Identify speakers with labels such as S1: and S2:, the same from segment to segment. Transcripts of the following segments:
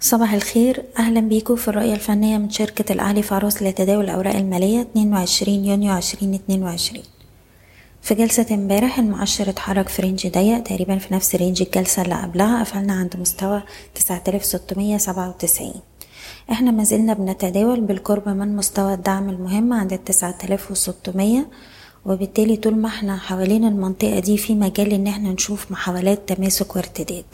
S1: صباح الخير. أهلا بيكم في الرؤية الفنية من شركة الأهلي فاروس لتداول الأوراق المالية 22 يونيو 2022 في جلسة امبارح المؤشر اتحرك في range ضيق تقريبا في نفس range الجلسة اللي قبلها قفلنا عند مستوى 9697 إحنا ما زلنا بنتداول بالقرب من مستوى الدعم المهم عند 9600 وبالتالي طول ما إحنا حوالين المنطقة دي في مجال ان إحنا نشوف محاولات تماسك وارتداد.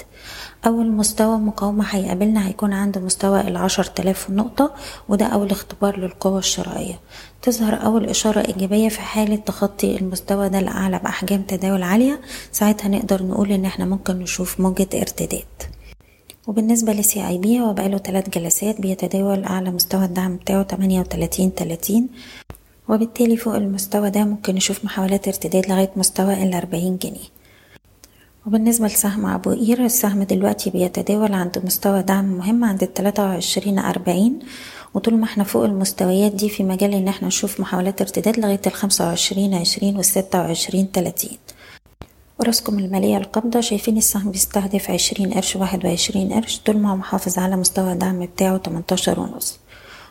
S1: أول مستوى مقاومة هيقابلنا هيكون عند مستوى العشر تلاف نقطة وده أول اختبار للقوة الشرائية. تظهر أول إشارة إيجابية في حالة تخطي المستوى ده الأعلى بأحجام تداول عالية ساعتها نقدر نقول إن إحنا ممكن نشوف موجة ارتداد. وبالنسبة لسي اي بي هو بقاله تلات جلسات بيتداول أعلى مستوى الدعم بتاعه تمانية وتلاتين تلاتين. وبالتالي فوق المستوى ده ممكن نشوف محاولات ارتداد لغاية مستوى الأربعين جنيه. وبالنسبة لسهم أبو قير السهم دلوقتي بيتداول عند مستوى دعم مهم عند التلاتة وعشرين أربعين. وطول ما إحنا فوق المستويات دي في مجال إن إحنا نشوف محاولات ارتداد لغاية الخمسة وعشرين عشرين والستة وعشرين تلاتين. وراسكم المالية القابضة شايفين السهم بيستهدف عشرين قرش واحد وعشرين قرش طول ما هو محافظ على مستوى الدعم بتاعه تمنتاشر ونص.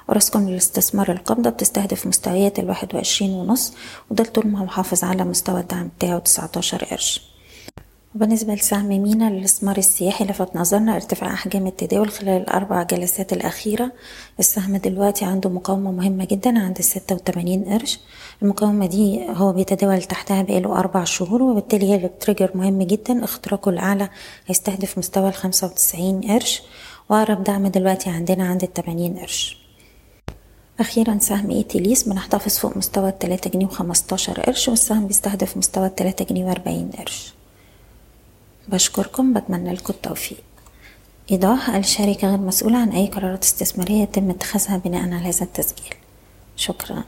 S1: وراسكم للاستثمار القابضة بتستهدف مستويات الواحد وعشرين ونص وده طول ما هو محافظ على مستوى الدعم بتاعه تسعتاشر قرش. وبالنسبة لسهم مينا للاستثمار السياحي لفت نظرنا ارتفاع أحجام التداول خلال الأربع جلسات الأخيرة. السهم دلوقتي عنده مقاومة مهمة جدا عند الستة وتمانين قرش. المقاومة دي هو بيتداول تحتها بقاله أربع شهور وبالتالي هي تريجر مهم جدا. اختراقه الأعلى هيستهدف مستوى الخمسة وتسعين قرش وأقرب دعم دلوقتي عندنا عند التمانين قرش. أخيرا سهم إيتيليس بنحتفظ فوق مستوى التلاتة جنيه وخمستاشر قرش والسهم بيستهدف مستوى التلاتة جنيه وأربعين قرش. بشكركم بتمنى لكم التوفيق. إيضاح الشركة غير مسؤولة عن أي قرارات استثمارية يتم اتخاذها بناء على هذا التسجيل. شكرا.